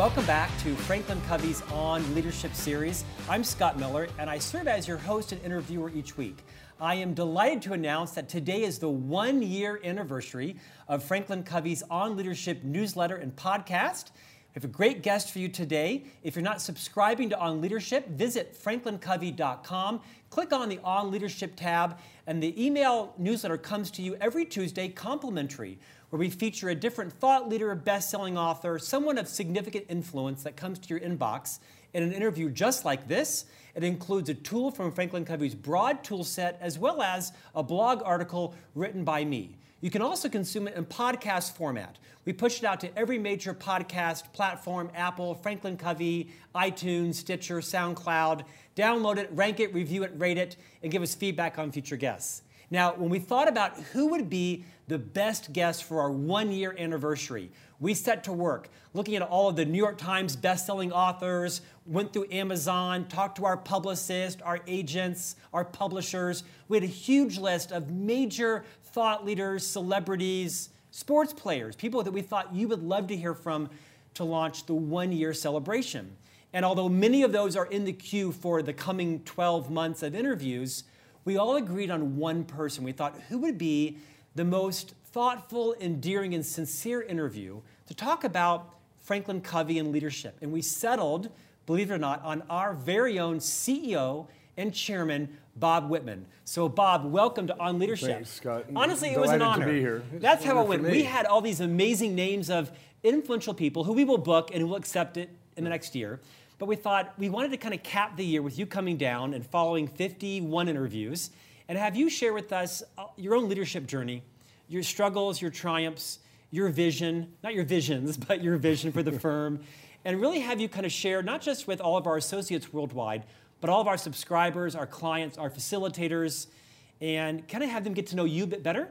Welcome back to Franklin Covey's On Leadership series. I'm Scott Miller, and I serve as your host and interviewer each week. I am delighted to announce that today is the one year anniversary of Franklin Covey's On Leadership newsletter and podcast. We have a great guest for you today. If you're not subscribing to On Leadership, visit franklincovey.com, click on the On Leadership tab, and the email newsletter comes to you every Tuesday complimentary where we feature a different thought leader, best selling author, someone of significant influence that comes to your inbox in an interview just like this. It includes a tool from Franklin Covey's broad tool set, as well as a blog article written by me. You can also consume it in podcast format. We push it out to every major podcast platform Apple, Franklin Covey, iTunes, Stitcher, SoundCloud. Download it, rank it, review it, rate it, and give us feedback on future guests. Now, when we thought about who would be the best guest for our one year anniversary, we set to work looking at all of the New York Times best-selling authors, went through Amazon, talked to our publicists, our agents, our publishers. We had a huge list of major thought leaders, celebrities, sports players, people that we thought you would love to hear from to launch the one year celebration. And although many of those are in the queue for the coming 12 months of interviews, we all agreed on one person. We thought, who would be the most thoughtful, endearing, and sincere interview to talk about Franklin Covey and leadership? And we settled, believe it or not, on our very own CEO and chairman, Bob Whitman. So, Bob, welcome to On Leadership. Thanks, Scott. Honestly, it was an honor. To be here. That's how it went. We had all these amazing names of influential people who we will book and who will accept it in the next year. But we thought we wanted to kind of cap the year with you coming down and following 51 interviews. And have you share with us uh, your own leadership journey, your struggles, your triumphs, your vision, not your visions, but your vision for the firm, and really have you kind of share not just with all of our associates worldwide, but all of our subscribers, our clients, our facilitators, and kind of have them get to know you a bit better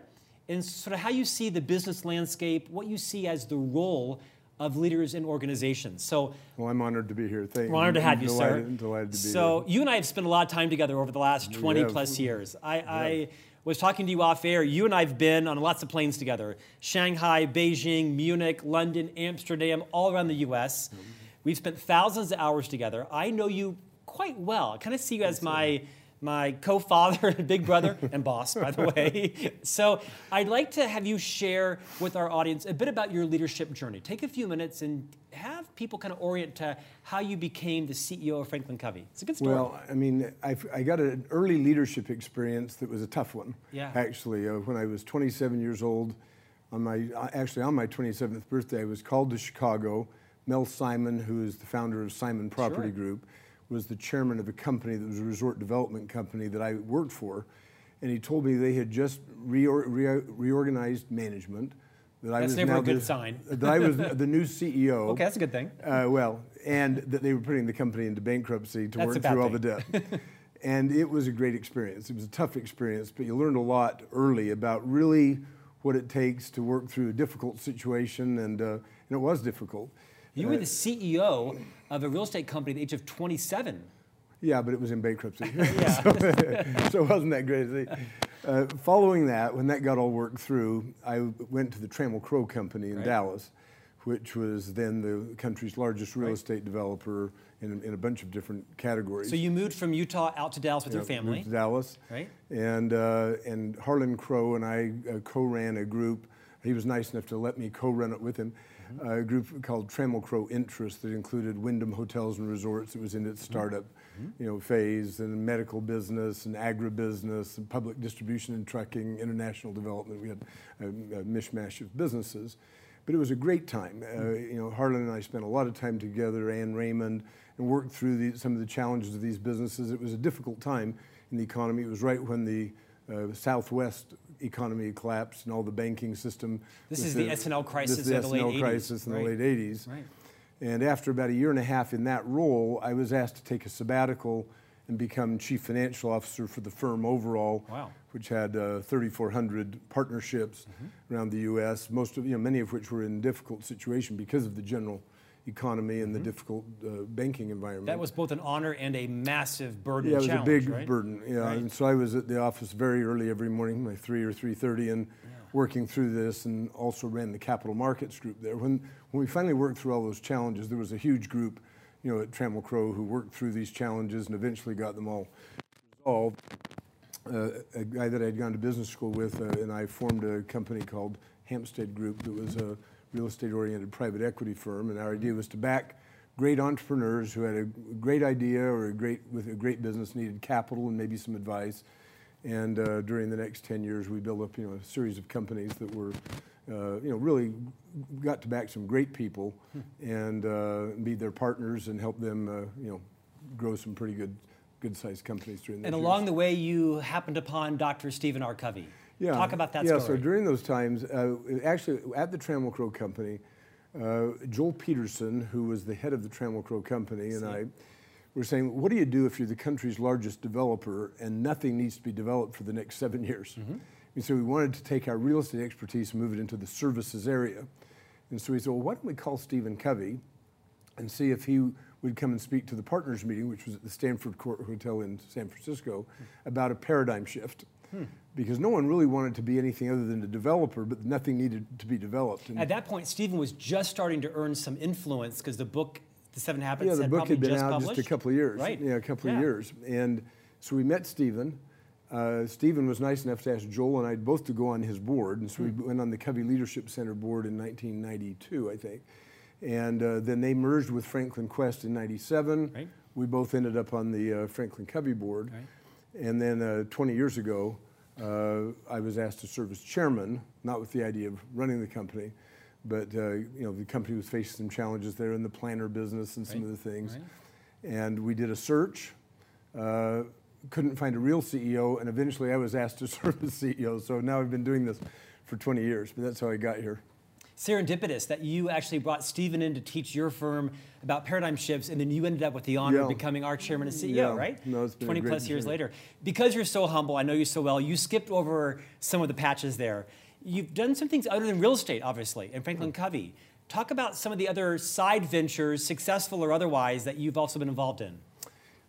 and sort of how you see the business landscape, what you see as the role of leaders in organizations. So, well, I'm honored to be here. Thank we're honored to have you, delighted, sir. Delighted to be so, here. you and I have spent a lot of time together over the last 20 plus years. I, I, was talking to you off air. You and I have been on lots of planes together Shanghai, Beijing, Munich, London, Amsterdam, all around the US. Mm-hmm. We've spent thousands of hours together. I know you quite well. I kind of see you as my my co-father and big brother and boss, by the way. so I'd like to have you share with our audience a bit about your leadership journey. Take a few minutes and have people kind of orient to how you became the CEO of Franklin Covey. It's a good story. Well, I mean, I've, i got an early leadership experience that was a tough one. Yeah. Actually, uh, when I was 27 years old, on my uh, actually on my 27th birthday, I was called to Chicago. Mel Simon, who is the founder of Simon Property sure. Group was the chairman of a company that was a resort development company that I worked for. And he told me they had just reor- re- reorganized management. That that's I was never a good the, sign. that I was the new CEO. Okay, that's a good thing. Uh, well, and that they were putting the company into bankruptcy to that's work through all the debt. and it was a great experience. It was a tough experience, but you learned a lot early about really what it takes to work through a difficult situation, and, uh, and it was difficult. You were the CEO of a real estate company at the age of 27. Yeah, but it was in bankruptcy. so, so, it wasn't that great. Uh, following that, when that got all worked through, I went to the Trammell Crow Company in right. Dallas, which was then the country's largest real right. estate developer in, in, a bunch of different categories. So you moved from Utah out to Dallas with yeah, your family? Moved to Dallas. Right. And, uh, and Harlan Crow and I uh, co-ran a group. He was nice enough to let me co-run it with him mm-hmm. a group called Trammell Crow Interest that included Wyndham Hotels and Resorts. It was in its mm-hmm. startup, mm-hmm. you know, phase, and medical business and agribusiness and public distribution and trucking, international development. We had a, a mishmash of businesses, but it was a great time. Uh, mm-hmm. you know, Harlan and I spent a lot of time together, Ann Raymond, and worked through the, some of the challenges of these businesses. It was a difficult time in the economy. It was right when the uh, Southwest economy collapsed and all the banking system. This is the, the S&L crisis the in the late 80s. crisis in right. the late 80s. Right. And after about a year and a half in that role, I was asked to take a sabbatical and become chief financial officer for the firm overall, wow. which had uh, 3,400 partnerships mm-hmm. around the U.S. Most of, you know, many of which were in difficult situation because of the general economy and mm-hmm. the difficult uh, banking environment. That was both an honor and a massive burden. Yeah, it was a big right? burden. Yeah, right. and so I was at the office very early every morning, like three or three thirty, and working through this and also ran the capital markets group there. When, when we finally worked through all those challenges, there was a huge group, you know, at Trammell Crow who worked through these challenges and eventually got them all resolved. Uh, a guy that I'd gone to business school with uh, and I formed a company called Hampstead Group that was a real estate oriented private equity firm. And our idea was to back great entrepreneurs who had a great idea or a great, with a great business needed capital and maybe some advice. And uh, during the next 10 years, we built up you know, a series of companies that were, uh, you know, really got to back some great people and uh, be their partners and help them, uh, you know, grow some pretty good, good-sized companies during. And those along years. the way, you happened upon Dr. Stephen R. Covey. Yeah. Talk about that yeah, story. so during those times, uh, actually at the Trammell Crow Company, uh, Joel Peterson, who was the head of the Trammell Crow Company, and I were saying, what do you do if you're the country's largest developer and nothing needs to be developed for the next seven years? Mm-hmm. And so we wanted to take our real estate expertise and move it into the services area. And so we said, well, why don't we call Stephen Covey and see if he would come and speak to the partners meeting, which was at the Stanford Court Hotel in San Francisco, about a paradigm shift. Because no one really wanted to be anything other than a developer, but nothing needed to be developed. And At that point, Stephen was just starting to earn some influence because the book, The Seven Habits, yeah, the had book had been just out published. just a couple of years. Right. Yeah, a couple Yeah. of years. And so we met Stephen. Uh, Stephen was nice enough to ask Joel and I both to go on his board. And so Hmm. we went on the Covey Leadership Center board in 1992, I think. And uh, then they merged with Franklin Quest in 97. Right. We both ended up on the uh, Franklin Covey board. Right. And then uh, 20 years ago, uh, I was asked to serve as chairman, not with the idea of running the company, but uh, you know the company was facing some challenges there in the planner business and some Right. of the things. Right. And we did a search, uh, couldn't find a real CEO, and eventually I was asked to serve as CEO. So now I've been doing this for 20 years, but that's how I got here. Serendipitous that you actually brought Stephen in to teach your firm about paradigm shifts, and then you ended up with the honor of becoming our chairman and CEO, Yeah. right? No, it's been a 20 great plus years journey. later. Because you're so humble, I know you so well, you skipped over some of the patches there. You've done some things other than real estate, obviously, and Franklin Covey. Talk about some of the other side ventures, successful or otherwise, that you've also been involved in.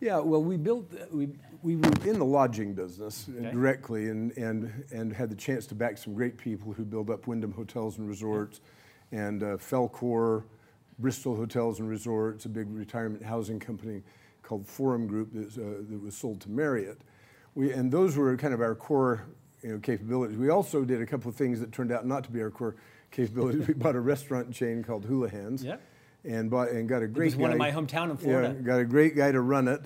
Yeah, well, we built, we, we were in the lodging business Okay. directly and, and, and had the chance to back some great people who build up Wyndham Hotels and Resorts and uh, Felcor, Bristol Hotels and Resorts, a big retirement housing company called Forum Group that's, uh, that was sold to Marriott. We, and those were kind of our core you know, capabilities. We also did a couple of things that turned out not to be our core capabilities. we bought a restaurant chain called Hula Hands. Yep. And, bought, and got a great It was one in guy- my hometown in Florida. Yeah, got a great guy to run it,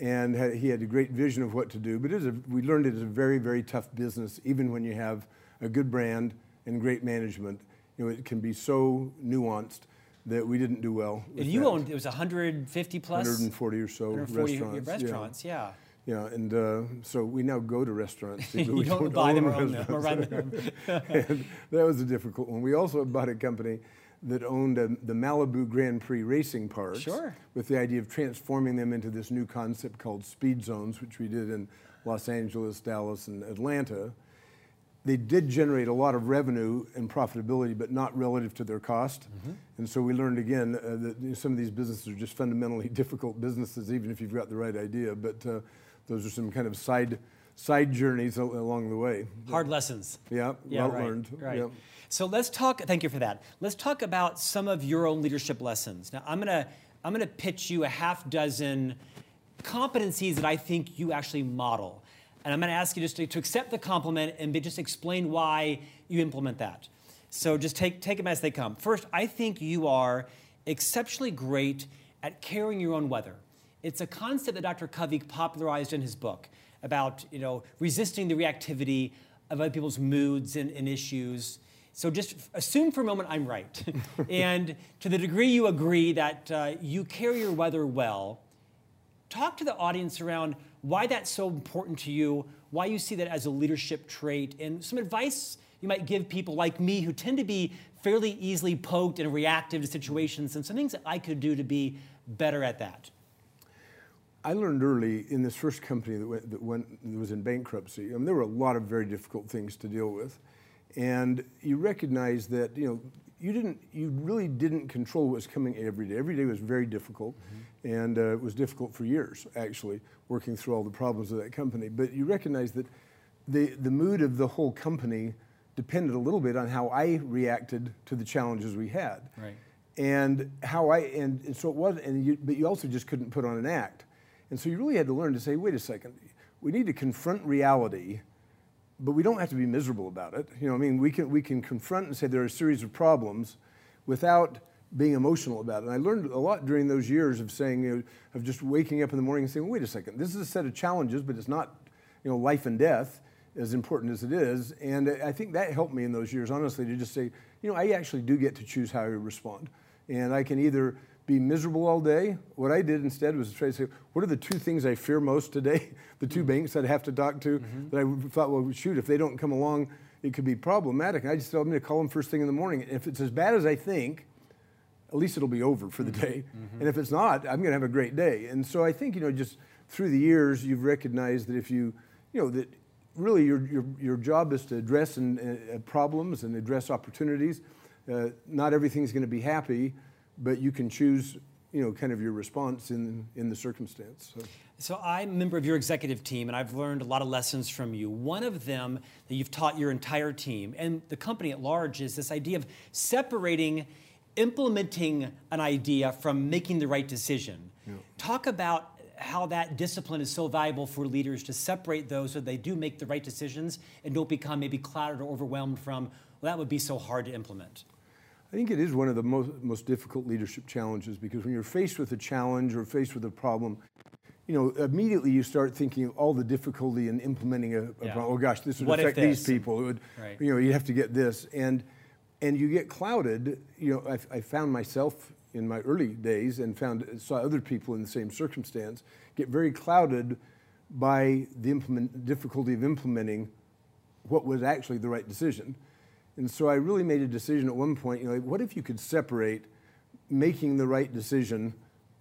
and had, he had a great vision of what to do. But it is a, we learned it is a very, very tough business, even when you have a good brand and great management. You know, it can be so nuanced that we didn't do well. And you that. owned, it was 150 plus? 140 or so 140 restaurants. restaurants, yeah. Yeah, yeah and uh, so we now go to restaurants. but You we don't buy them or own them or run them. that was a difficult one. We also bought a company that owned uh the Malibu Grand Prix racing parks. Sure. With the idea of transforming them into this new concept called speed zones, which we did in Los Angeles, Dallas, and Atlanta. They did generate a lot of revenue and profitability, but not relative to their cost. And so we learned again uh, that you know, some of these businesses are just fundamentally difficult businesses, even if you've got the right idea. But uh, those are some kind of side side journeys al- along the way. Hard lessons. Yeah, Yeah, well right, learned. Right. Yeah. So let's talk. Thank you for that. Let's talk about some of your own leadership lessons. Now, I'm gonna I'm gonna pitch you a half dozen competencies that I think you actually model, and I'm gonna ask you just to, to accept the compliment and just explain why you implement that. So just take take them as they come. First, I think you are exceptionally great at carrying your own weather. It's a concept that Dr. Covey popularized in his book about you know resisting the reactivity of other people's moods and, and issues. So just assume for a moment I'm right. and to the degree you agree that uh, you carry your weather well, talk to the audience around why that's so important to you, why you see that as a leadership trait, and some advice you might give people like me who tend to be fairly easily poked and reactive to situations, and some things that I could do to be better at that. I learned early in this first company that, went, that, went, that was in bankruptcy. I mean, there were a lot of very difficult things to deal with, and you recognize that you know you didn't, you really didn't control what was coming every day. Every day was very difficult, and uh, it was difficult for years actually working through all the problems of that company. But you recognize that the the mood of the whole company depended a little bit on how I reacted to the challenges we had. Right. And how I and, and so it was and you, but you also just couldn't put on an act. And so you really had to learn to say, wait a second, we need to confront reality, but we don't have to be miserable about it. You know, I mean, we can we can confront and say there are a series of problems without being emotional about it. And I learned a lot during those years of saying, you know, of just waking up in the morning and saying, wait a second, this is a set of challenges, but it's not, you know, life and death as important as it is. And I think that helped me in those years, honestly, to just say, you know, I actually do get to choose how I respond. And I can either be miserable all day. What I did instead was try to say, what are the two things I fear most today? the 2 mm-hmm. banks that I have to talk to mm-hmm. that I thought, well, shoot, if they don't come along, it could be problematic. And I just I'm going to call them first thing in the morning. And if it's as bad as I think, at least it'll be over for the mm-hmm. day. Mm-hmm. And if it's not, I'm going to have a great day. And so I think, you know, just through the years, you've recognized that if you, you know, that really your, your, your job is to address and, uh, problems and address opportunities. Uh, not everything's going to be happy, but you can choose, you know, kind of your response in, in the circumstance. So. So I'm a member of your executive team, and I've learned a lot of lessons from you. One of them that you've taught your entire team and the company at large is this idea of separating implementing an idea from making the right decision. Yeah. Talk about how that discipline is so valuable for leaders to separate those so they do make the right decisions and don't become maybe clouded or overwhelmed from, well, that would be so hard to implement. I think it is one of the most, most difficult leadership challenges because when you're faced with a challenge or faced with a problem, you know, immediately you start thinking of all the difficulty in implementing a, a yeah. problem. Oh gosh, this would what affect these people. Would, right. You know, you have to get this, and and you get clouded. You know, I, I, found myself in my early days and found saw other people in the same circumstance get very clouded by the implement, difficulty of implementing what was actually the right decision. And so I really made a decision at one point. You know, what if you could separate making the right decision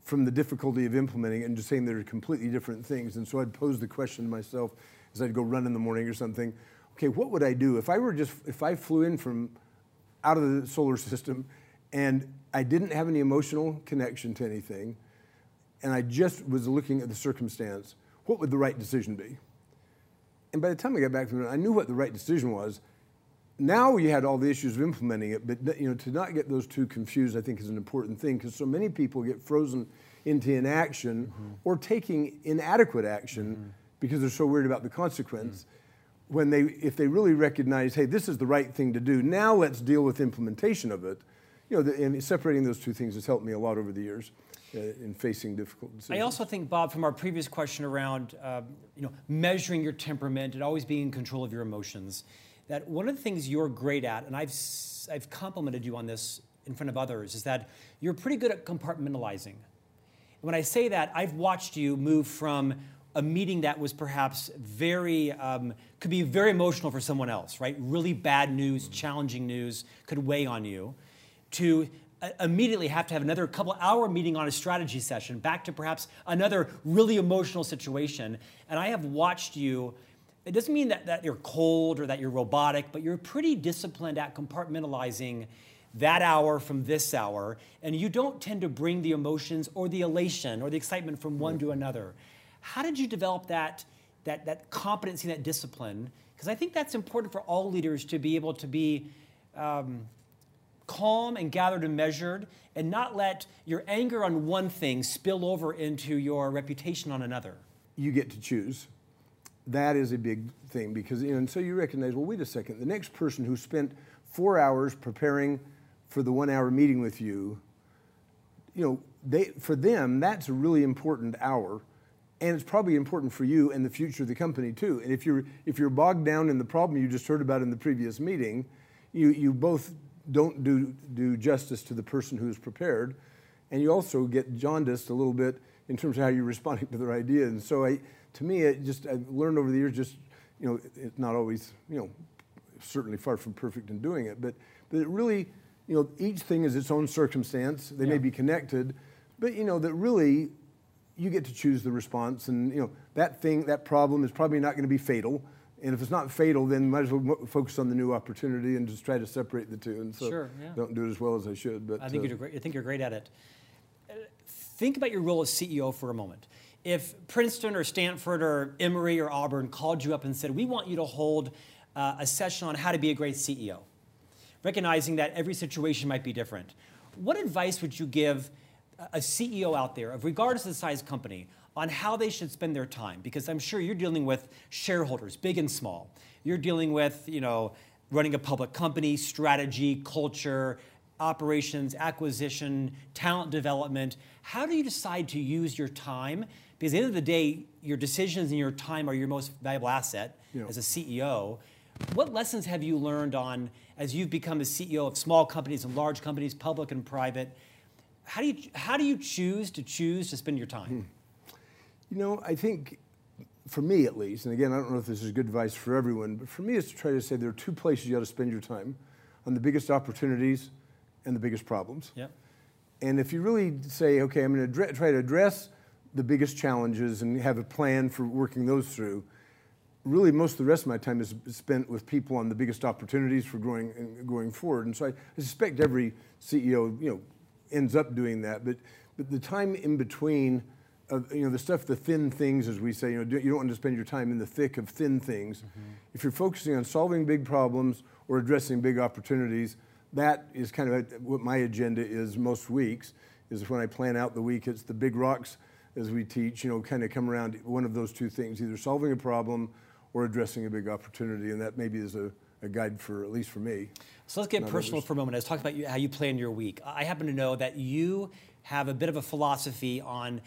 from the difficulty of implementing it and just saying they're completely different things. And so I'd pose the question to myself as I'd go run in the morning or something. Okay, what would I do if I were just if I flew in from out of the solar system and I didn't have any emotional connection to anything, and I just was looking at the circumstance, what would the right decision be? And by the time I got back from it, I knew what the right decision was, now you had all the issues of implementing it, but you know, to not get those two confused, I think, is an important thing because so many people get frozen into inaction mm-hmm. or taking inadequate action mm-hmm. because they're so worried about the consequence. Mm-hmm. When they, if they really recognize, hey, this is the right thing to do, now let's deal with implementation of it. You know, the, and separating those two things has helped me a lot over the years. Uh, in facing difficult decisions. I also think, Bob, from our previous question around, uh, you know, measuring your temperament and always being in control of your emotions, that one of the things you're great at, and I've, I've complimented you on this in front of others, is that you're pretty good at compartmentalizing. when I say that, I've watched you move from a meeting that was perhaps very, um, could be very emotional for someone else, right? Really bad news, challenging news could weigh on you, to uh, immediately have to have another couple hour meeting on a strategy session, back to perhaps another really emotional situation. And I have watched you it doesn't mean that, that you're cold or that you're robotic, but you're pretty disciplined at compartmentalizing that hour from this hour, and you don't tend to bring the emotions or the elation or the excitement from one to another. How did you develop that, that, that competency, that discipline? Because I think that's important for all leaders to be able to be um, calm and gathered and measured and not let your anger on one thing spill over into your reputation on another. You get to choose that is a big thing because, you know, and so you recognize, well, wait a second, the next person who spent four hours preparing for the one hour meeting with you, you know, they, for them, that's a really important hour. And it's probably important for you and the future of the company too. And if you're, if you're bogged down in the problem you just heard about in the previous meeting, you, you both don't do, do justice to the person who's prepared. And you also get jaundiced a little bit in terms of how you're responding to their idea. And so I, to me, it just I've learned over the years, just you know, it's not always you know, certainly far from perfect in doing it, but but it really, you know, each thing is its own circumstance. They yeah. may be connected, but you know that really, you get to choose the response, and you know that thing, that problem is probably not going to be fatal. And if it's not fatal, then might as well focus on the new opportunity and just try to separate the two. And so sure, yeah. don't do it as well as I should. But I think uh, you're great. I think you're great at it. Think about your role as CEO for a moment if Princeton or Stanford or Emory or Auburn called you up and said, We want you to hold uh, a session on how to be a great CEO, recognizing that every situation might be different. What advice would you give a CEO out there, of regardless of the size company, on how they should spend their time? Because I'm sure you're dealing with shareholders, big and small. You're dealing with, you know, running a public company, strategy, culture, operations, acquisition, talent development. How do you decide to use your time? Because at the end of the day, your decisions and your time are your most valuable asset yeah. as a CEO. What lessons have you learned on as you've become a CEO of small companies and large companies, public and private? How do you how do you choose to choose to spend your time? Hmm. You know, I think for me at least, and again, I don't know if this is good advice for everyone, but for me, it's to try to say there are two places you got to spend your time on the biggest opportunities and the biggest problems. Yep. And if you really say, okay, I'm going to try to address the biggest challenges and have a plan for working those through, really most of the rest of my time is spent with people on the biggest opportunities for growing going forward. And so I, I suspect every CEO, you know, ends up doing that. But but the time in between, of, you know, the stuff, the thin things, as we say, you know, you don't want to spend your time in the thick of thin things. Mm-hmm. If you're focusing on solving big problems or addressing big opportunities, that is kind of what my agenda is most weeks. Is when I plan out the week, it's the big rocks as we teach. You know, kind of come around one of those two things, either solving a problem or addressing a big opportunity, and that maybe is a, a guide for at least for me. So let's get personal others. for a moment. I was talking about you, how you plan your week. I happen to know that you have a bit of a philosophy on,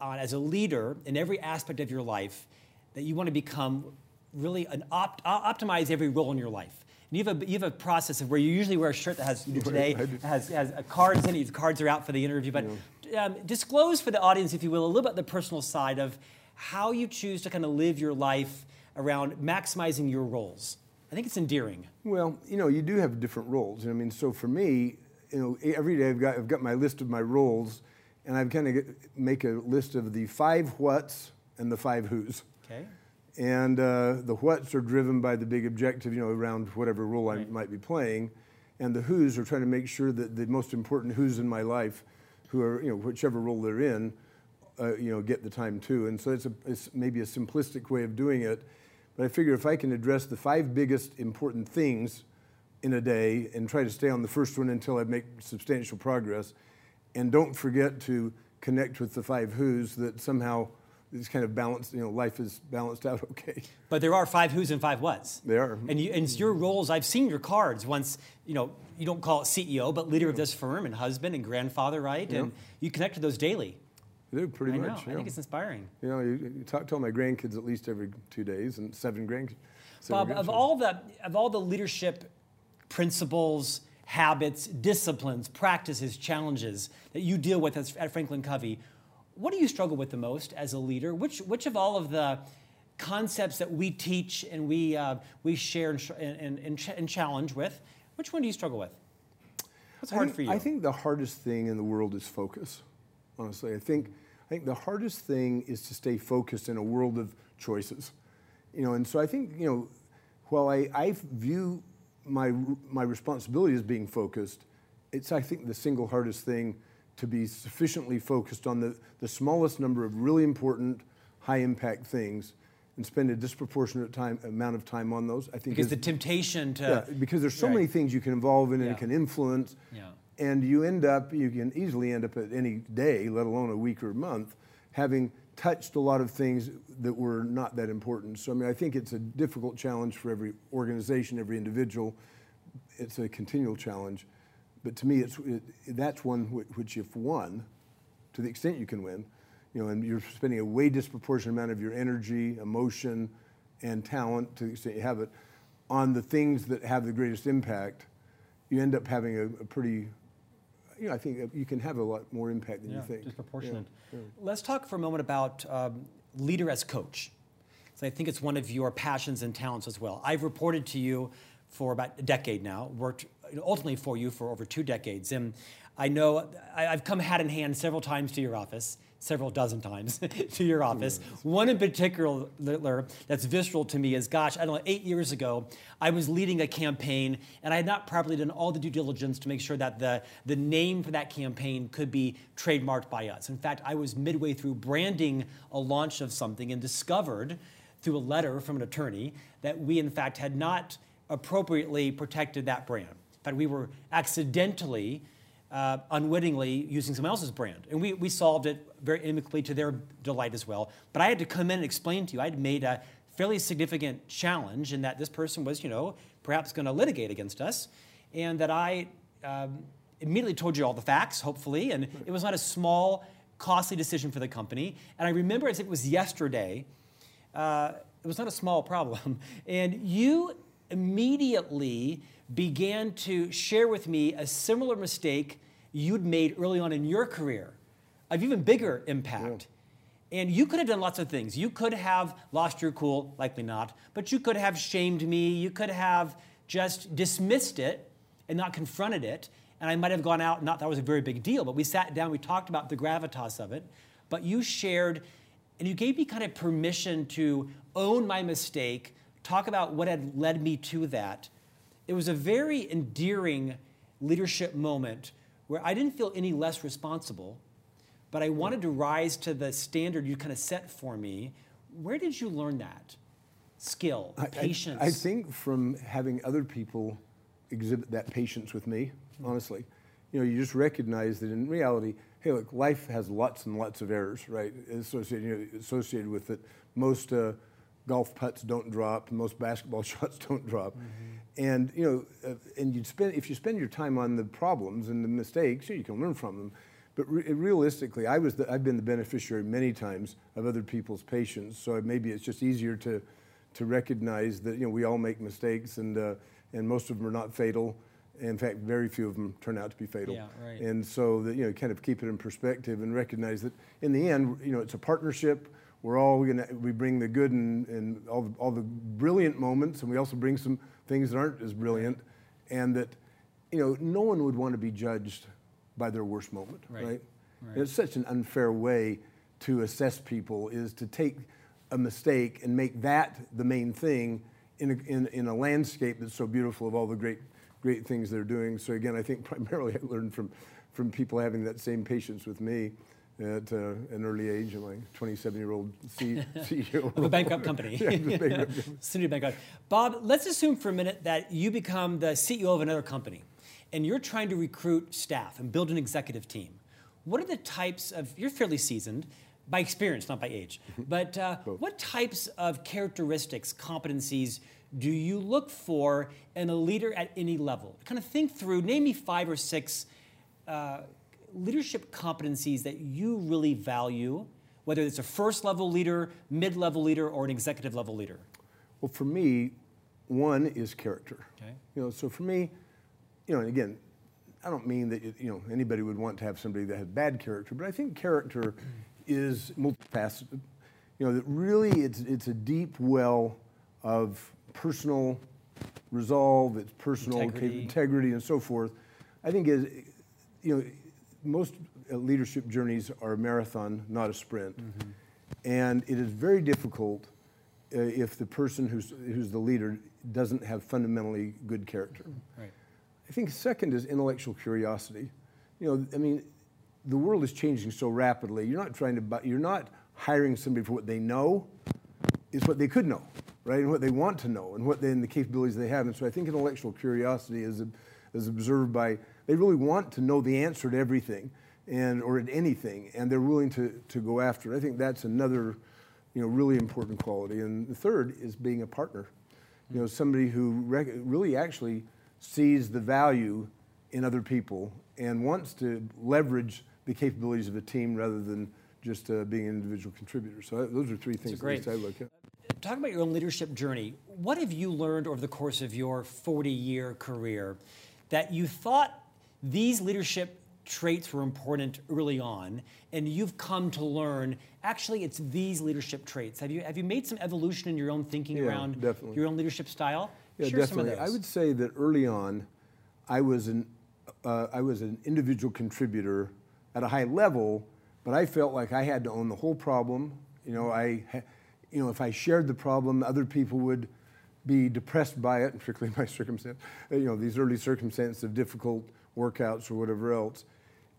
on as a leader in every aspect of your life that you want to become really an opt, uh, optimize every role in your life. You have a you have a process of where you usually wear a shirt that has you do today has has cards in it. Cards are out for the interview, but yeah. um, disclose for the audience, if you will, a little bit the personal side of how you choose to kind of live your life around maximizing your roles. I think it's endearing. Well, you know, you do have different roles. I mean, so for me, you know, every day I've got I've got my list of my roles, and I've kind of make a list of the five whats and the five who's. Okay. And uh, the whats are driven by the big objective, you know, around whatever role right. I might be playing, and the who's are trying to make sure that the most important who's in my life, who are you know whichever role they're in, uh, you know, get the time too. And so it's, a, it's maybe a simplistic way of doing it but I figure if I can address the five biggest important things in a day and try to stay on the first one until I make substantial progress, and don't forget to connect with the five who's that somehow it's kind of balanced, you know, life is balanced out okay. But there are five who's and five what's. They are. And, you, and your roles, I've seen your cards once, you know, you don't call it CEO, but leader of this firm and husband and grandfather, right? Yeah. And you connect to those daily. I do pretty I much. Know. I think it's inspiring. You know, you, you talk to all my grandkids at least every two days, and seven grandkids. Bob, of all the of all the leadership principles, habits, disciplines, practices, challenges that you deal with at Franklin Covey, what do you struggle with the most as a leader? Which which of all of the concepts that we teach and we uh, we share and, and, and, and challenge with, which one do you struggle with? What's hard think, for you? I think the hardest thing in the world is focus. Honestly, I think I think the hardest thing is to stay focused in a world of choices. You know, and so I think, you know, while I, I view my, my responsibility as being focused, it's, I think, the single hardest thing to be sufficiently focused on the, the smallest number of really important, high impact things and spend a disproportionate time, amount of time on those. I think because the temptation to yeah, because there's so right. many things you can involve in yeah. and can influence. Yeah and you end up, you can easily end up at any day, let alone a week or a month, having touched a lot of things that were not that important. So, I mean, I think it's a difficult challenge for every organization, every individual. It's a continual challenge. But to me, it's, it, that's one which, if won, to the extent you can win, you know, and you're spending a way disproportionate amount of your energy, emotion, and talent, to the extent you have it, on the things that have the greatest impact, you end up having a, a pretty you know, I think you can have a lot more impact than yeah, you think. Disproportionate. Yeah, yeah. Let's talk for a moment about um, leader as coach. So I think it's one of your passions and talents as well. I've reported to you for about a decade now, worked ultimately for you for over two decades, and I know I've come hat in hand several times to your office several dozen times to your office. One in particular that's visceral to me is gosh, I don't know, eight years ago, I was leading a campaign and I had not properly done all the due diligence to make sure that the, the name for that campaign could be trademarked by us. In fact, I was midway through branding a launch of something and discovered through a letter from an attorney that we, in fact, had not appropriately protected that brand. In fact, we were accidentally, uh, unwittingly using someone else's brand. And we, we solved it very amicably to their delight as well. But I had to come in and explain to you, I'd made a fairly significant challenge in that this person was, you know, perhaps going to litigate against us, and that I um, immediately told you all the facts, hopefully, and it was not a small, costly decision for the company. And I remember as it was yesterday, uh, it was not a small problem, and you immediately began to share with me a similar mistake you'd made early on in your career of even bigger impact. Yeah. And you could have done lots of things. You could have lost your cool, likely not, but you could have shamed me. You could have just dismissed it and not confronted it. And I might have gone out and not thought it was a very big deal, but we sat down, we talked about the gravitas of it. But you shared and you gave me kind of permission to own my mistake, talk about what had led me to that. It was a very endearing leadership moment where I didn't feel any less responsible, but I wanted to rise to the standard you kind of set for me. Where did you learn that? Skill, patience. I, I, I think from having other people exhibit that patience with me, honestly. You know, you just recognize that in reality, hey, look, life has lots and lots of errors, right? Associated, you know, associated with it. Most uh, golf putts don't drop, most basketball shots don't drop. Mm-hmm. And you know, uh, and you spend if you spend your time on the problems and the mistakes, you can learn from them. But re- realistically, I was the, I've been the beneficiary many times of other people's patience. So maybe it's just easier to to recognize that you know we all make mistakes, and uh, and most of them are not fatal. In fact, very few of them turn out to be fatal. Yeah, right. And so that you know, kind of keep it in perspective and recognize that in the end, you know, it's a partnership we're all gonna we bring the good and, and all, the, all the brilliant moments and we also bring some things that aren't as brilliant and that you know no one would want to be judged by their worst moment right, right? right. it's such an unfair way to assess people is to take a mistake and make that the main thing in a, in, in a landscape that's so beautiful of all the great great things they're doing so again i think primarily i learned from from people having that same patience with me at uh, an early age, like 27 year old CEO of a bankrupt company. yeah, bankrupt. bankrupt. Bob, let's assume for a minute that you become the CEO of another company and you're trying to recruit staff and build an executive team. What are the types of, you're fairly seasoned by experience, not by age, but uh, what types of characteristics, competencies do you look for in a leader at any level? Kind of think through, name me five or six. Uh, leadership competencies that you really value, whether it's a first level leader, mid level leader, or an executive level leader? Well, for me, one is character. Okay. You know, so for me, you know, and again, I don't mean that you know anybody would want to have somebody that has bad character, but I think character is multifaceted. You know, that really it's it's a deep well of personal resolve, it's personal integrity, integrity and so forth. I think is you know most leadership journeys are a marathon, not a sprint. Mm-hmm. And it is very difficult uh, if the person who's, who's the leader doesn't have fundamentally good character. Right. I think second is intellectual curiosity. You know, I mean, the world is changing so rapidly. You're not trying to, you're not hiring somebody for what they know. It's what they could know, right? And what they want to know, and what they, and the capabilities they have. And so I think intellectual curiosity is, is observed by they really want to know the answer to everything and or at anything and they're willing to, to go after it. I think that's another you know really important quality. And the third is being a partner. You know, somebody who rec- really actually sees the value in other people and wants to leverage the capabilities of a team rather than just uh, being an individual contributor. So those are three things that I look at. Talk about your own leadership journey. What have you learned over the course of your 40 year career that you thought these leadership traits were important early on, and you've come to learn actually it's these leadership traits. Have you have you made some evolution in your own thinking yeah, around definitely. your own leadership style? Yeah, Share definitely. I would say that early on, I was an uh, I was an individual contributor at a high level, but I felt like I had to own the whole problem. You know, I, you know, if I shared the problem, other people would be depressed by it, and particularly my circumstance. You know, these early circumstances of difficult workouts or whatever else.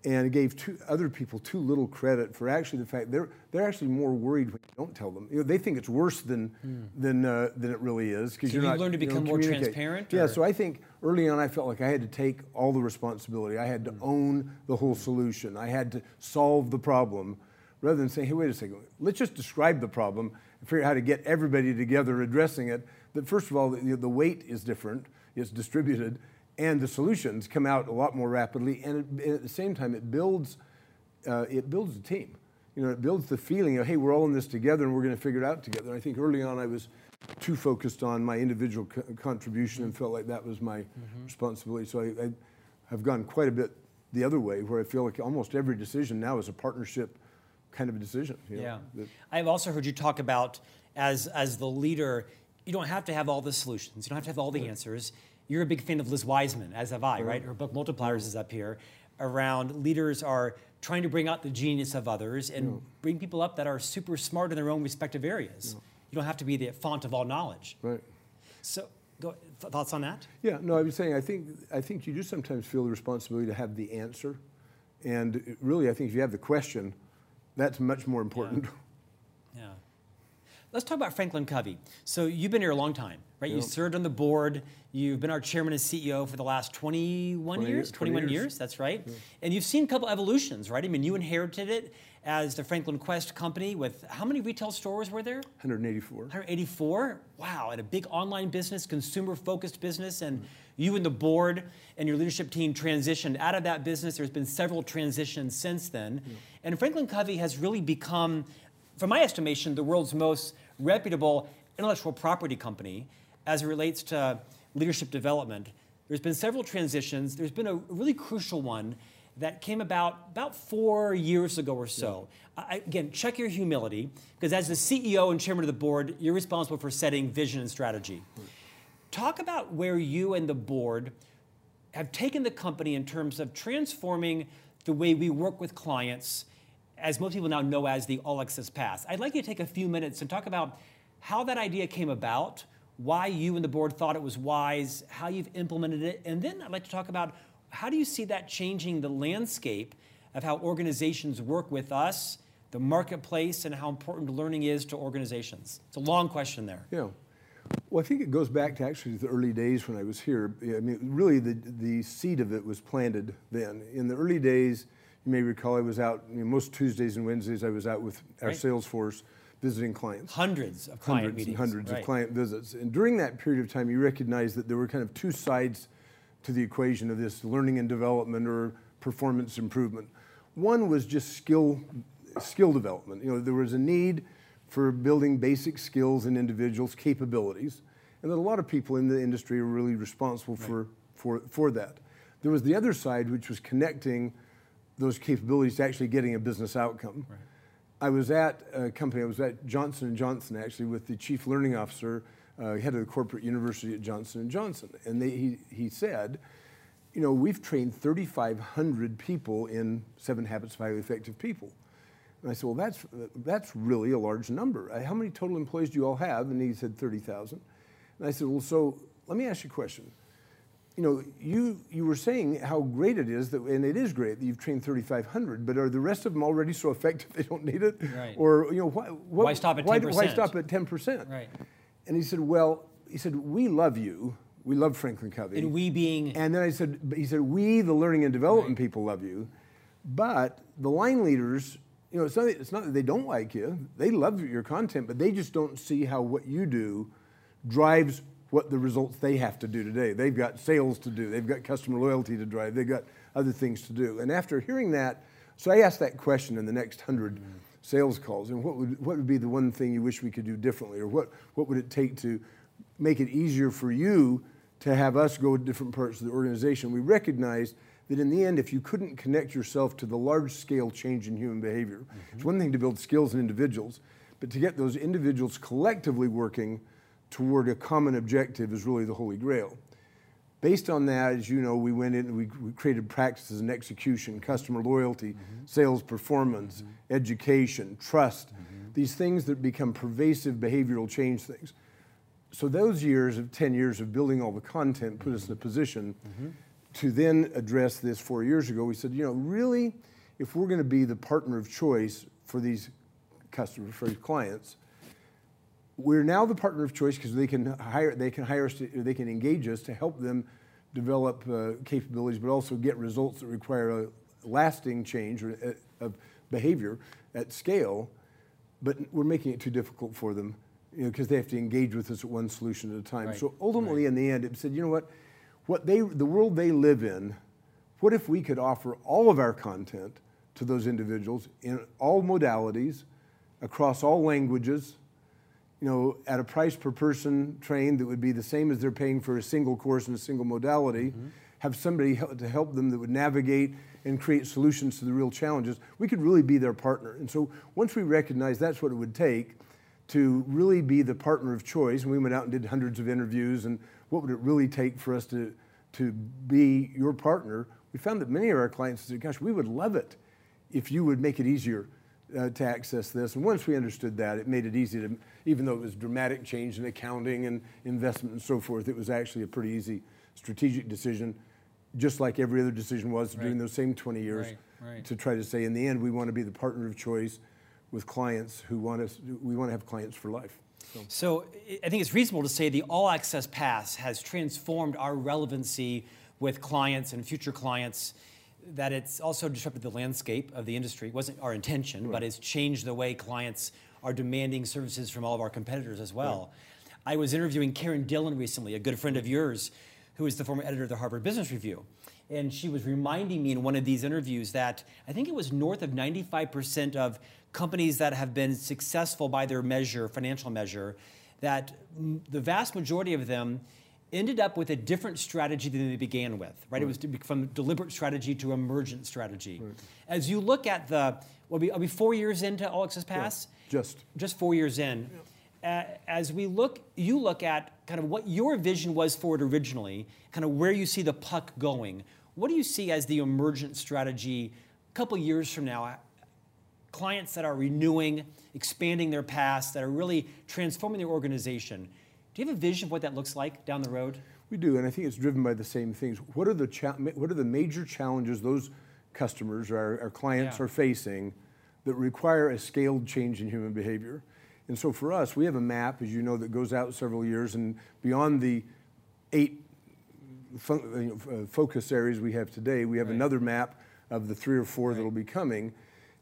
and it gave two, other people too little credit for actually the fact they're they're actually more worried when you don't tell them. You know, they think it's worse than mm. than uh, than it really is because so you learn to become more transparent. Yeah. So I think early on I felt like I had to take all the responsibility. I had to mm. own the whole solution. I had to solve the problem, rather than saying, "Hey, wait a second. Let's just describe the problem and figure out how to get everybody together addressing it." That first of all, the, the weight is different. It's distributed and the solutions come out a lot more rapidly. And it, at the same time, it builds uh, it builds a team. You know, it builds the feeling of hey, we're all in this together, and we're going to figure it out together. And I think early on, I was too focused on my individual co- contribution and felt like that was my mm-hmm. responsibility. So I, I have gone quite a bit the other way, where I feel like almost every decision now is a partnership kind of a decision. You know, yeah. I've also heard you talk about as as the leader, you don't have to have all the solutions. You don't have to have all the answers you're a big fan of Liz Wiseman, as have I, right? Mm-hmm. Her book Multipliers is up here. Around leaders are trying to bring out the genius of others and yeah. bring people up that are super smart in their own respective areas. Yeah. You don't have to be the font of all knowledge. Right. So, go, th- thoughts on that? Yeah. No, I was saying I think I think you do sometimes feel the responsibility to have the answer, and really I think if you have the question, that's much more important. Yeah. yeah. Let's talk about Franklin Covey. So you've been here a long time, right? Yep. You served on the board. You've been our chairman and CEO for the last 21 20, years, 21 years. years. that's right. Yeah. And you've seen a couple evolutions, right? I mean, you inherited it as the Franklin Quest company with how many retail stores were there? 184. 184? Wow, and a big online business, consumer focused business. And mm-hmm. you and the board and your leadership team transitioned out of that business. There's been several transitions since then. Yeah. And Franklin Covey has really become, from my estimation, the world's most reputable intellectual property company as it relates to leadership development. There's been several transitions. There's been a really crucial one that came about about four years ago or so. Yeah. I, again, check your humility, because as the CEO and chairman of the board, you're responsible for setting vision and strategy. Right. Talk about where you and the board have taken the company in terms of transforming the way we work with clients as most people now know as the All Access Pass. I'd like you to take a few minutes and talk about how that idea came about, why you and the board thought it was wise, how you've implemented it, and then I'd like to talk about how do you see that changing the landscape of how organizations work with us, the marketplace, and how important learning is to organizations? It's a long question there. Yeah. Well, I think it goes back to actually the early days when I was here. I mean, really, the, the seed of it was planted then. In the early days, you may recall I was out, you know, most Tuesdays and Wednesdays, I was out with our right. sales force visiting clients. Hundreds of client hundreds meetings. And hundreds right. of client visits. And during that period of time, you recognize that there were kind of two sides to the equation of this learning and development or performance improvement. One was just skill, skill development. You know, there was a need for building basic skills in individuals' capabilities, and that a lot of people in the industry are really responsible right. for, for, for that. There was the other side, which was connecting those capabilities to actually getting a business outcome. Right. I was at a company, I was at Johnson & Johnson actually with the chief learning officer, uh, head of the corporate university at Johnson & Johnson. And they, he, he said, you know, we've trained 3,500 people in Seven Habits of Highly Effective People. And I said, well, that's, that's really a large number. Uh, how many total employees do you all have? And he said 30,000. And I said, well, so let me ask you a question you know, you, you were saying how great it is that, and it is great that you've trained 3,500, but are the rest of them already so effective they don't need it? Right. Or, you know, why, what, why stop at 10%? Why, why stop at 10%? Right. And he said, well, he said, we love you. We love Franklin Covey. And we being. And then I said, he said, we, the learning and development right. people, love you. But the line leaders, you know, it's not, it's not that they don't like you. They love your content, but they just don't see how what you do drives what the results they have to do today. They've got sales to do, they've got customer loyalty to drive, they've got other things to do. And after hearing that, so I asked that question in the next 100 mm-hmm. sales calls, and what would, what would be the one thing you wish we could do differently, or what, what would it take to make it easier for you to have us go to different parts of the organization? We recognized that in the end, if you couldn't connect yourself to the large scale change in human behavior, mm-hmm. it's one thing to build skills in individuals, but to get those individuals collectively working toward a common objective is really the Holy Grail. Based on that, as you know, we went in and we, we created practices in execution, customer loyalty, mm-hmm. sales performance, mm-hmm. education, trust, mm-hmm. these things that become pervasive behavioral change things. So those years of 10 years of building all the content put us in a position to then address this four years ago, we said, you know, really, if we're going to be the partner of choice for these customers, for these clients, we're now the partner of choice because they can hire, they can hire us, to, they can engage us to help them develop uh, capabilities, but also get results that require a lasting change or, uh, of behavior at scale. But we're making it too difficult for them, you know, because they have to engage with us at one solution at a time. Right. So ultimately, right. in the end, it said, you know what, what they, the world they live in, what if we could offer all of our content to those individuals in all modalities, across all languages, you know, at a price per person trained that would be the same as they're paying for a single course in a single modality, mm-hmm. have somebody to help them that would navigate and create solutions to the real challenges, we could really be their partner. And so once we recognized that's what it would take to really be the partner of choice, and we went out and did hundreds of interviews and what would it really take for us to, to be your partner, we found that many of our clients said, gosh, we would love it if you would make it easier uh, to access this. And once we understood that, it made it easy to, even though it was dramatic change in accounting and investment and so forth, it was actually a pretty easy strategic decision, just like every other decision was right. during those same 20 years, right, right. to try to say, in the end, we want to be the partner of choice with clients who want us, we want to have clients for life. So. so I think it's reasonable to say the All Access Pass has transformed our relevancy with clients and future clients that it's also disrupted the landscape of the industry. It wasn't our intention, right. but it's changed the way clients are demanding services from all of our competitors as well. Right. I was interviewing Karen Dillon recently, a good friend of yours, who is the former editor of the Harvard Business Review. And she was reminding me in one of these interviews that I think it was north of 95% of companies that have been successful by their measure, financial measure, that the vast majority of them ended up with a different strategy than they began with, right? right. It was from deliberate strategy to emergent strategy. Right. As you look at the, will be, are we four years into All Access Pass? Yeah, just. Just four years in. Yeah. Uh, as we look, you look at kind of what your vision was for it originally, kind of where you see the puck going. What do you see as the emergent strategy a couple years from now? Clients that are renewing, expanding their past, that are really transforming their organization. Do you have a vision of what that looks like down the road? We do, and I think it's driven by the same things. What are the cha- what are the major challenges those customers or our, our clients yeah. are facing that require a scaled change in human behavior? And so for us, we have a map, as you know, that goes out several years and beyond the eight fun, uh, focus areas we have today, we have right. another map of the three or four right. that'll be coming.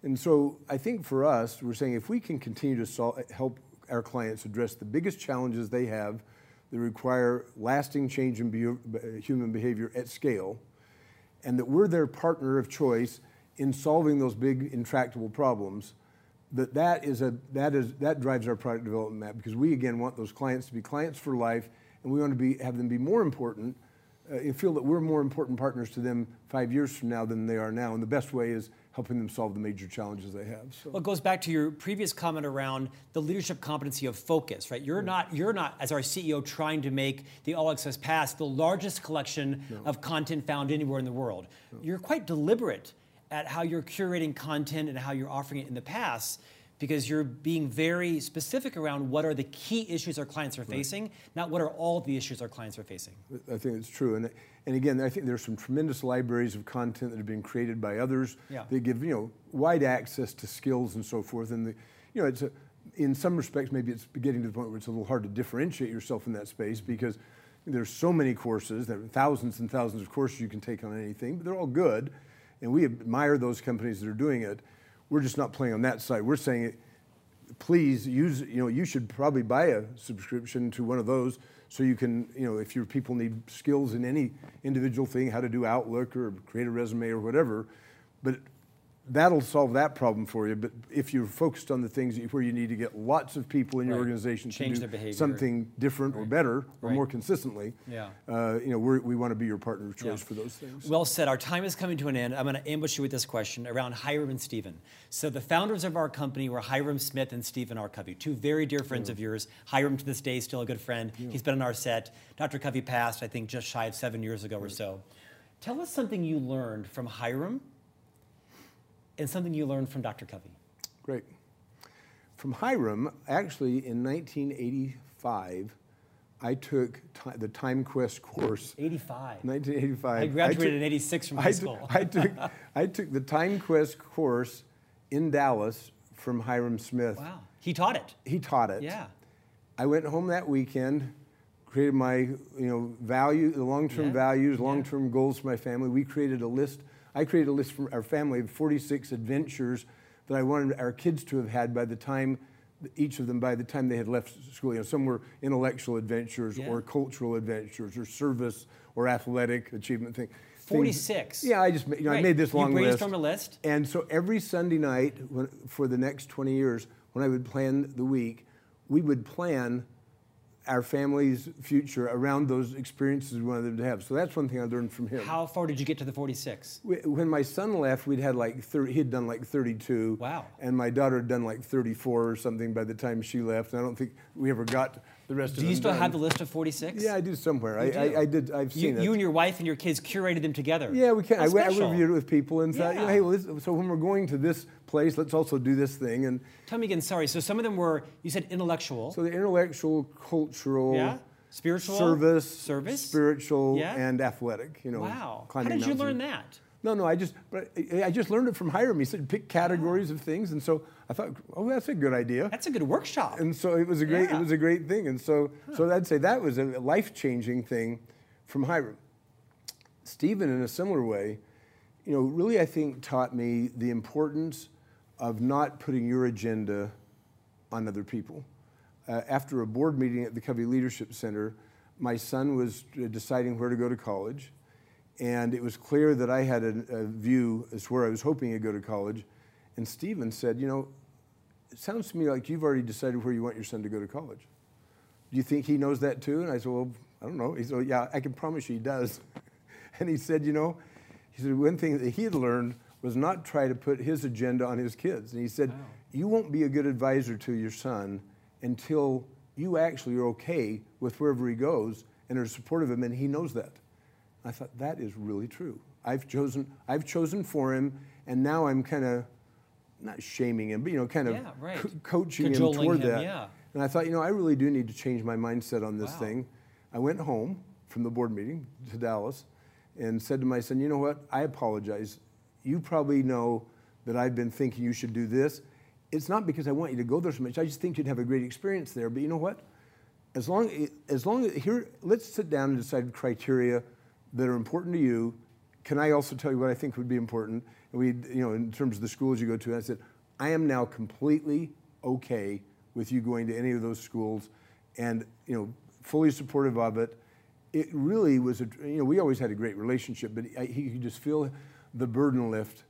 And so I think for us, we're saying if we can continue to solve, help our clients address the biggest challenges they have that require lasting change in be- human behavior at scale, and that we're their partner of choice in solving those big intractable problems. That that is a that is that drives our product development map because we again want those clients to be clients for life, and we want to be have them be more important. Uh, feel that we're more important partners to them five years from now than they are now, and the best way is helping them solve the major challenges they have. So. Well, it goes back to your previous comment around the leadership competency of focus, right? You're not you're not as our CEO trying to make the All Access Pass the largest collection no. of content found anywhere in the world. No. You're quite deliberate at how you're curating content and how you're offering it in the past because you're being very specific around what are the key issues our clients are facing, right. not what are all the issues our clients are facing. I think it's true. And, and again, I think there's some tremendous libraries of content that have been created by others yeah. that give, you know, wide access to skills and so forth. And, the, you know, it's a, in some respects, maybe it's getting to the point where it's a little hard to differentiate yourself in that space because there's so many courses, there are thousands and thousands of courses you can take on anything, but they're all good. And we admire those companies that are doing it. We're just not playing on that side. We're saying, please use, you know, you should probably buy a subscription to one of those so you can, you know, if your people need skills in any individual thing, how to do Outlook or create a resume or whatever. But that'll solve that problem for you. But if you're focused on the things where you need to get lots of people in your right. organization Change to do something different right. or better or right. more consistently, yeah. Uh, you know, we want to be your partner of choice yeah. for those things. Well said. Our time is coming to an end. I'm going to ambush you with this question around Hyrum and Stephen. So the founders of our company were Hyrum Smith and Stephen R. Covey, two very dear friends of yours. Hyrum to this day is still a good friend. Yeah. He's been on our set. Dr. Covey passed, I think, just shy of seven years ago or so. Tell us something you learned from Hyrum and something you learned from Dr. Covey. Great. From Hyrum, actually in 1985, I took the Time Quest course. 85. 1985. I graduated took- in 86 from I high took- school. I took, I took the Time Quest course in Dallas from Hyrum Smith. Wow. He taught it. He taught it. Yeah. I went home that weekend, created my you know value, the long-term Yeah. values, long-term goals for my family. We created a list. I created a list for our family of 46 adventures that I wanted our kids to have had by the time, each of them by the time they had left school. You know, some were intellectual adventures Yeah. or cultural adventures or service or athletic achievement thing. things- 46. Yeah, I just you know I made this You long list. brainstormed a list. And so every Sunday night when, for the next 20 years, when I would plan the week, we would plan our family's future around those experiences we wanted them to have. So that's one thing I learned from him. How far did you get to the 46? When my son left, we'd had like 30, he'd done like 32. Wow. And my daughter had done like 34 or something by the time she left. And I don't think we ever got the rest of Do them you still done. have the list of 46? Yeah, I do somewhere. I, You do? I, I did, I've You, seen it. you and your wife and your kids curated them together. Yeah, we can. I, I reviewed it with people and thought, Yeah. hey, well, this, so when we're going to this place, let's also do this thing. And Tell me again, sorry. So some of them were, you said intellectual. so the intellectual, cultural, yeah? Spiritual? service, Service? spiritual, Yeah? and athletic. You know, Wow. How did you mountains. learn that? No, no, I just, but I just learned it from Hyrum. He said pick categories of things, and so I thought, oh, that's a good idea. That's a good workshop. And so it was a great, Yeah. it was a great thing. And so, so I'd say that was a life changing thing from Hyrum. Stephen, in a similar way, you know, really I think taught me the importance of not putting your agenda on other people. Uh, after a board meeting at the Covey Leadership Center, my son was uh, deciding where to go to college, and it was clear that I had a, a view as to where I was hoping to go to college. And Stephen said, you know, it sounds to me like you've already decided where you want your son to go to college. Do you think he knows that too? And I said, well, I don't know. He said, well, yeah, I can promise you he does. and he said, you know, he said one thing that he had learned was not try to put his agenda on his kids. And he said, you won't be a good advisor to your son until you actually are okay with wherever he goes and are supportive of him, and he knows that. I thought that is really true. I've chosen, I've chosen for him, and now I'm kind of not shaming him, but you know, kind of Yeah, right. co- coaching him toward him, that. yeah. And I thought, you know, I really do need to change my mindset on this Wow. thing. I went home from the board meeting to Dallas and said to my son, you know what? I apologize. You probably know that I've been thinking you should do this. It's not because I want you to go there so much. I just think you'd have a great experience there. But you know what? As long as long as here, let's sit down and decide criteria that are important to you. Can I also tell you what I think would be important? And we, you know, in terms of the schools you go to, I said, I am now completely okay with you going to any of those schools, and you know, fully supportive of it. It really was a, you know, we always had a great relationship, but I, he could just feel the burden lift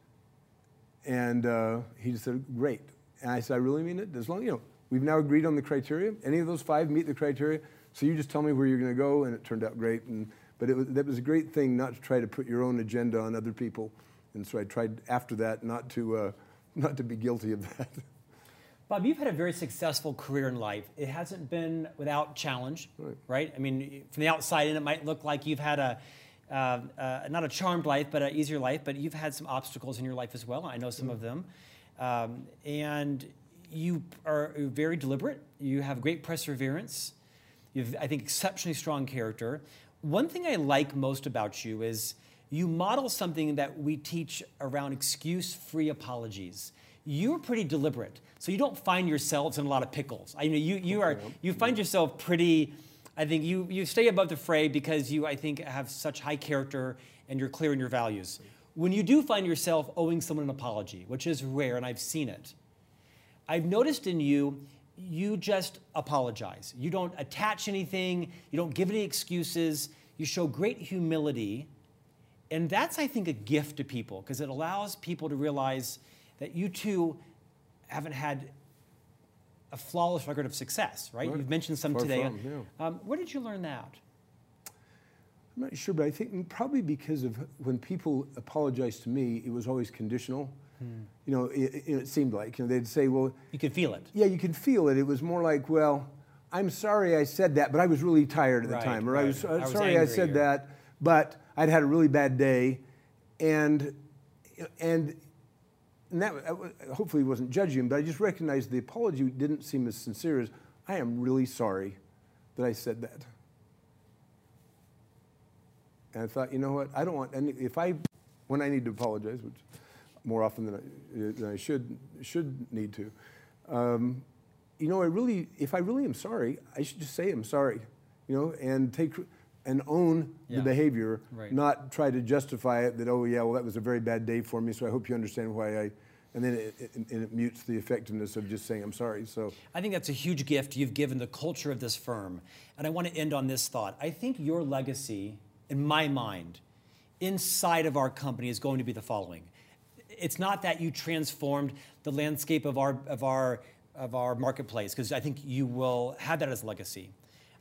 and uh, he just said, great. And I said, I really mean it. As long, you know, we've now agreed on the criteria. Any of those five meet the criteria. So you just tell me where you're going to go, and it turned out great. And but it was, that was a great thing not to try to put your own agenda on other people. And so I tried after that not to uh, not to be guilty of that. Bob, you've had a very successful career in life. It hasn't been without challenge, right? I mean, from the outside in, it might look like you've had a uh, uh, not a charmed life, but an easier life. But you've had some obstacles in your life as well. I know some of them, um, and you are very deliberate. You have great perseverance. You have, I think, exceptionally strong character. One thing I like most about you is you model something that we teach around excuse-free apologies. You're pretty deliberate, so you don't find yourselves in a lot of pickles. I mean, you you are you find yourself pretty. I think you you stay above the fray because you I think have such high character and you're clear in your values. When you do find yourself owing someone an apology, which is rare, and I've seen it, I've noticed in you, you just apologize. You don't attach anything, you don't give any excuses, you show great humility. And that's, I think, a gift to people because it allows people to realize that you too haven't had a flawless record of success, right? Right. You've mentioned some Far today. from, yeah. um, where did you learn that? I'm not sure, but I think probably because of when people apologized to me, it was always conditional. You know, it, it, seemed like you know they'd say, "Well, You could feel it. Yeah, you can feel it. It was more like, well, I'm sorry I said that, but I was really tired at Right, the time, or I right. was, I uh, was sorry I said or- that, but I'd had a really bad day, and and. And that I hopefully wasn't judging him, but I just recognized the apology didn't seem as sincere as I am really sorry that I said that. And I thought, you know what? I don't want any. If I, when I need to apologize, which more often than I, than I should should need to, um, you know, I really, if I really am sorry, I should just say I'm sorry, you know, and take and own Yeah. the behavior, Right. not try to justify it that oh yeah, well that was a very bad day for me, so I hope you understand why I. And then it, it, and it mutes the effectiveness of just saying I'm sorry. So I think that's a huge gift you've given the culture of this firm. And I want to end on this thought. I think your legacy, in my mind, inside of our company is going to be the following. It's not that you transformed the landscape of our, of our, of our marketplace, because I think you will have that as a legacy.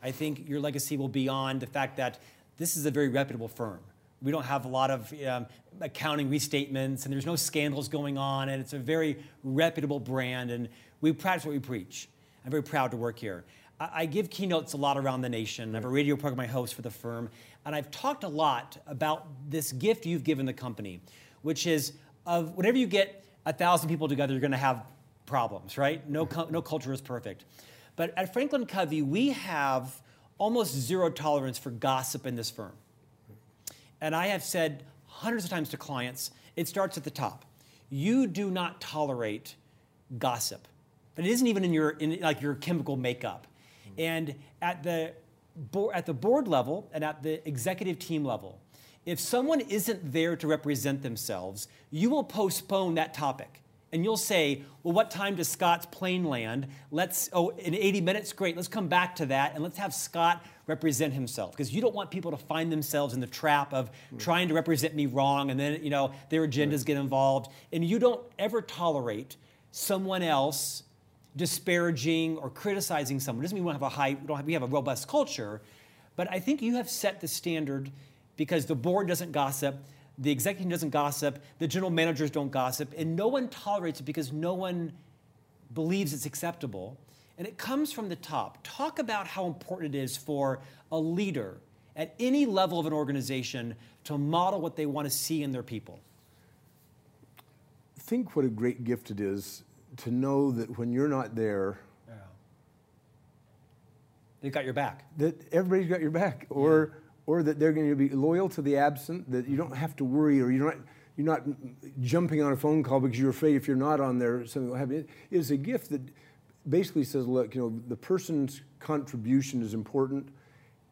I think your legacy will be on the fact that this is a very reputable firm. We don't have a lot of um, accounting restatements, and there's no scandals going on, and it's a very reputable brand, and we practice what we preach. I'm very proud to work here. I, I give keynotes a lot around the nation. I have a radio program I host for the firm, and I've talked a lot about this gift you've given the company, which is of whenever you get a thousand people together, you're going to have problems, right? No, mm-hmm. no culture is perfect. But at Franklin Covey, we have almost zero tolerance for gossip in this firm. And I have said hundreds of times to clients, it starts at the top. You do not tolerate gossip. But it isn't even in your in like your chemical makeup. Mm-hmm. And at the board, at the board level and at the executive team level, if someone isn't there to represent themselves, you will postpone that topic. And you'll say, well, what time does Scott's plane land? Let's, oh, in 80 minutes? Great, let's come back to that and let's have Scott represent himself. Because you don't want people to find themselves in the trap of trying to represent me wrong and then, you know, their agendas get involved. And you don't ever tolerate someone else disparaging or criticizing someone. Doesn't mean we don't have a high, we, don't have, we have a robust culture, but I think you have set the standard because the board doesn't gossip, the executive doesn't gossip, the general managers don't gossip, and no one tolerates it because no one believes it's acceptable. And it comes from the top. Talk about how important it is for a leader at any level of an organization to model what they want to see in their people. think what a great gift it is to know that when you're not there, They've got your back. that everybody's got your back, or or that they're going to be loyal to the absent. That you don't have to worry, or you're not you're not jumping on a phone call because you're afraid if you're not on there something will happen. It is a gift that basically says, look, you know, the person's contribution is important,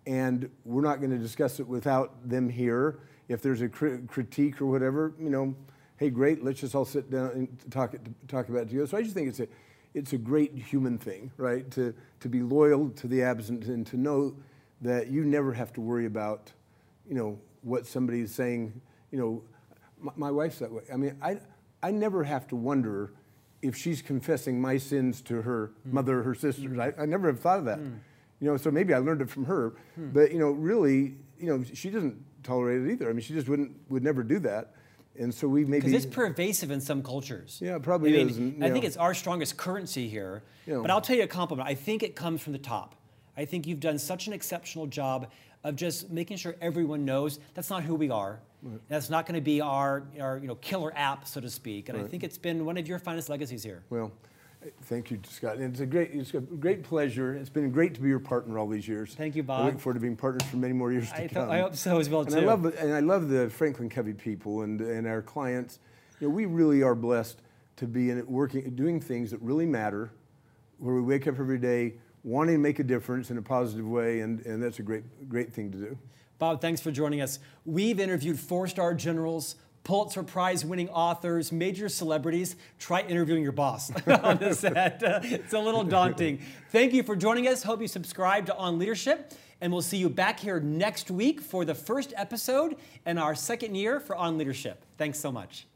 and we're not going to discuss it without them here. If there's a cri- critique or whatever, you know, hey, great, let's just all sit down and talk it, talk about it together. So I just think it's a it's a great human thing, right? To to be loyal to the absent and to know that you never have to worry about, you know, what somebody is saying. You know, my, my wife's that way. I mean, I I never have to wonder if she's confessing my sins to her hmm. mother or her sisters. Hmm. I, I never have thought of that. Hmm. You know, so maybe I learned it from her. But you know, really, you know, she doesn't tolerate it either. I mean, she just wouldn't would never do that. And so we maybe Because it's pervasive in some cultures. Yeah, it probably I mean, is, and, I you think it's our strongest currency here. You know. But I'll tell you a compliment. I think it comes from the top. I think you've done such an exceptional job of just making sure everyone knows that's not who we are. That's not going to be our, our you know, killer app, so to speak. And I think it's been one of your finest legacies here. Well, thank you, Scott. And it's a great, it's a great pleasure. It's been great to be your partner all these years. Thank you, Bob. I look forward to being partners for many more years to I, th- come. I hope so as well, and too. I love and I love the Franklin Covey people and and our clients. You know, we really are blessed to be in it working, doing things that really matter, where we wake up every day wanting to make a difference in a positive way, and, and that's a great great thing to do. Bob, thanks for joining us. We've interviewed four star generals, Pulitzer Prize winning authors, major celebrities. Try interviewing your boss on the set. It's a little daunting. Thank you for joining us. Hope you subscribe to On Leadership. And we'll see you back here next week for the first episode in our second year for On Leadership. Thanks so much.